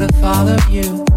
would have of you?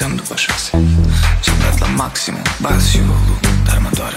foloseam după șase. Și la maximum, bas și Dar mă doare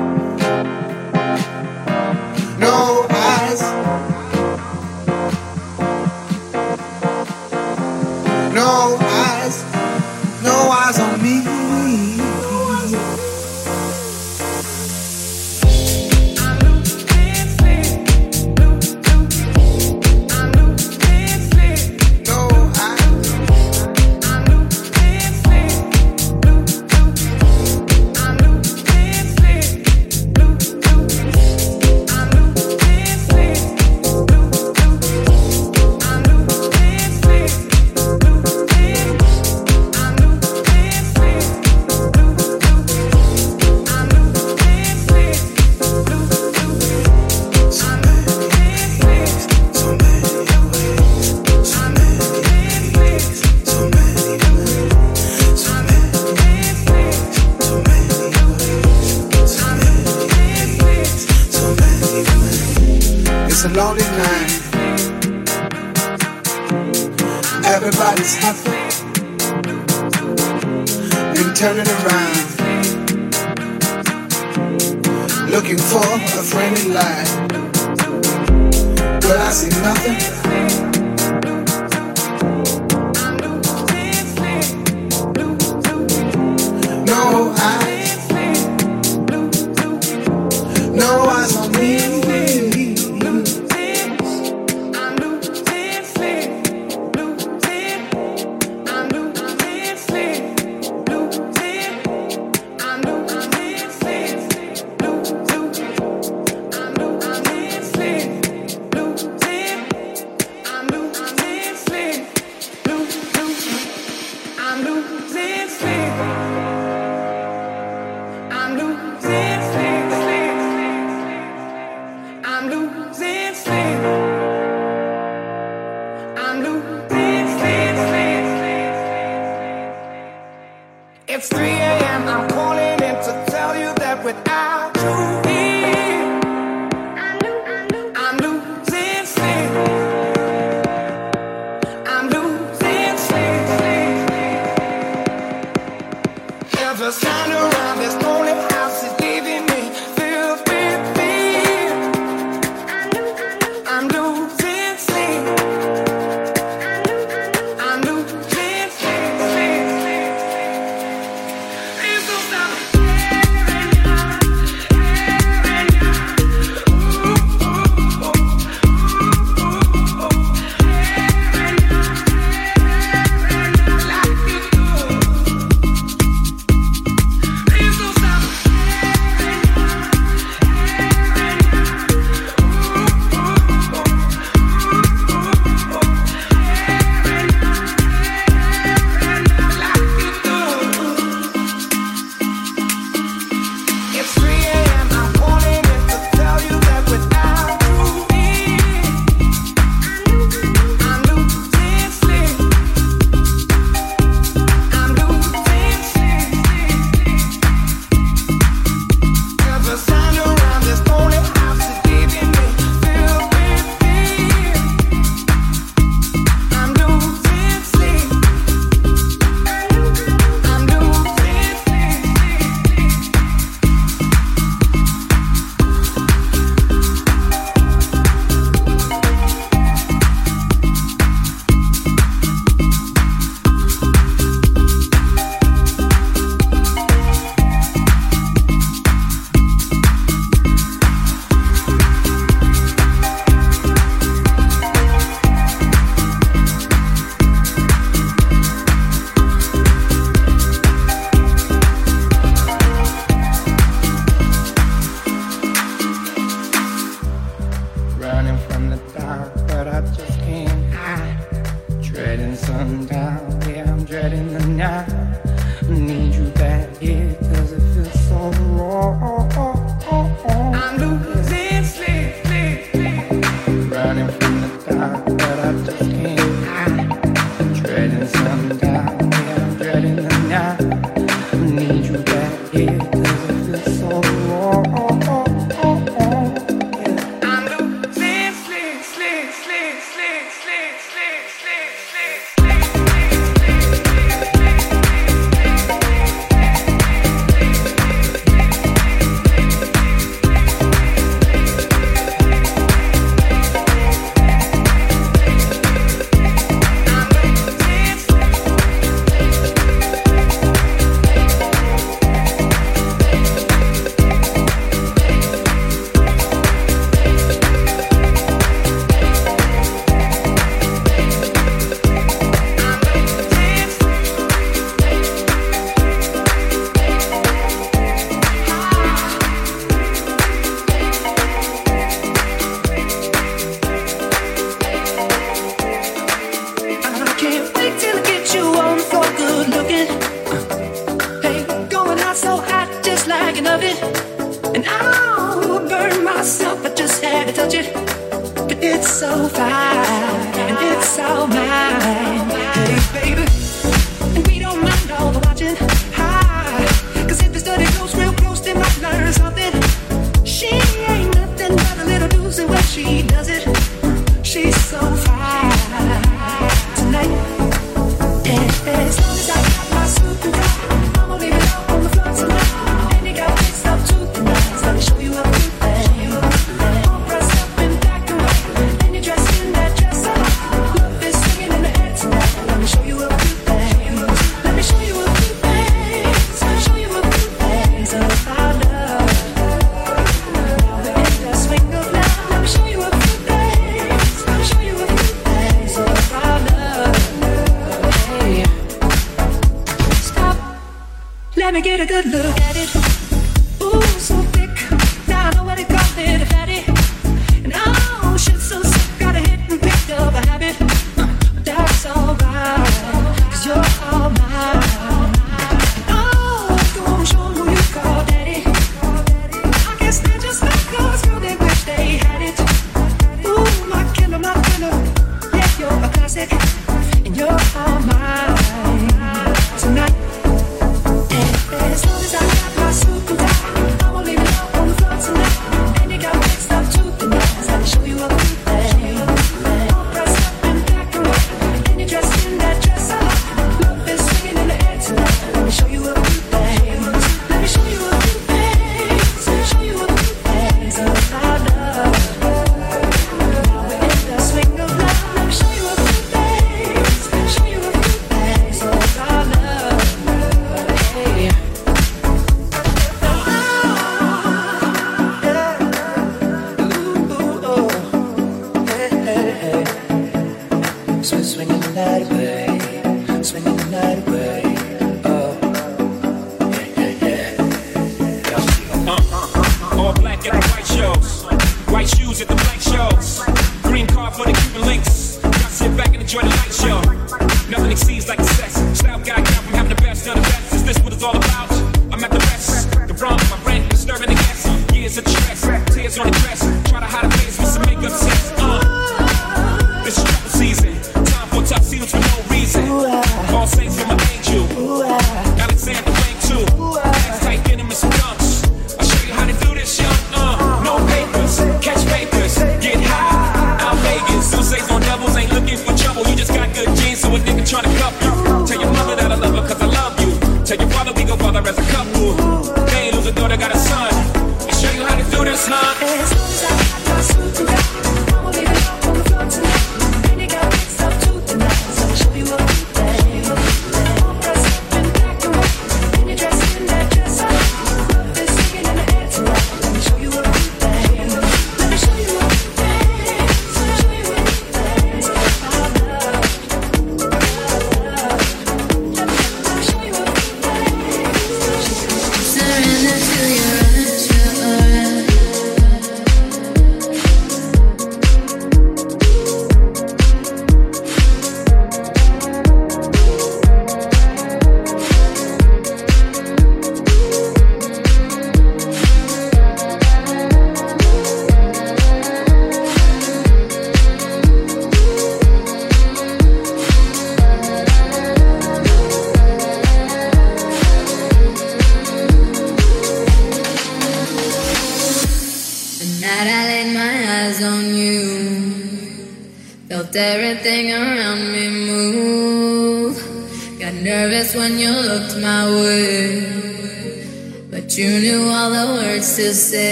lonely night. Everybody's happy and turning around, looking for a friendly light. But I see nothing.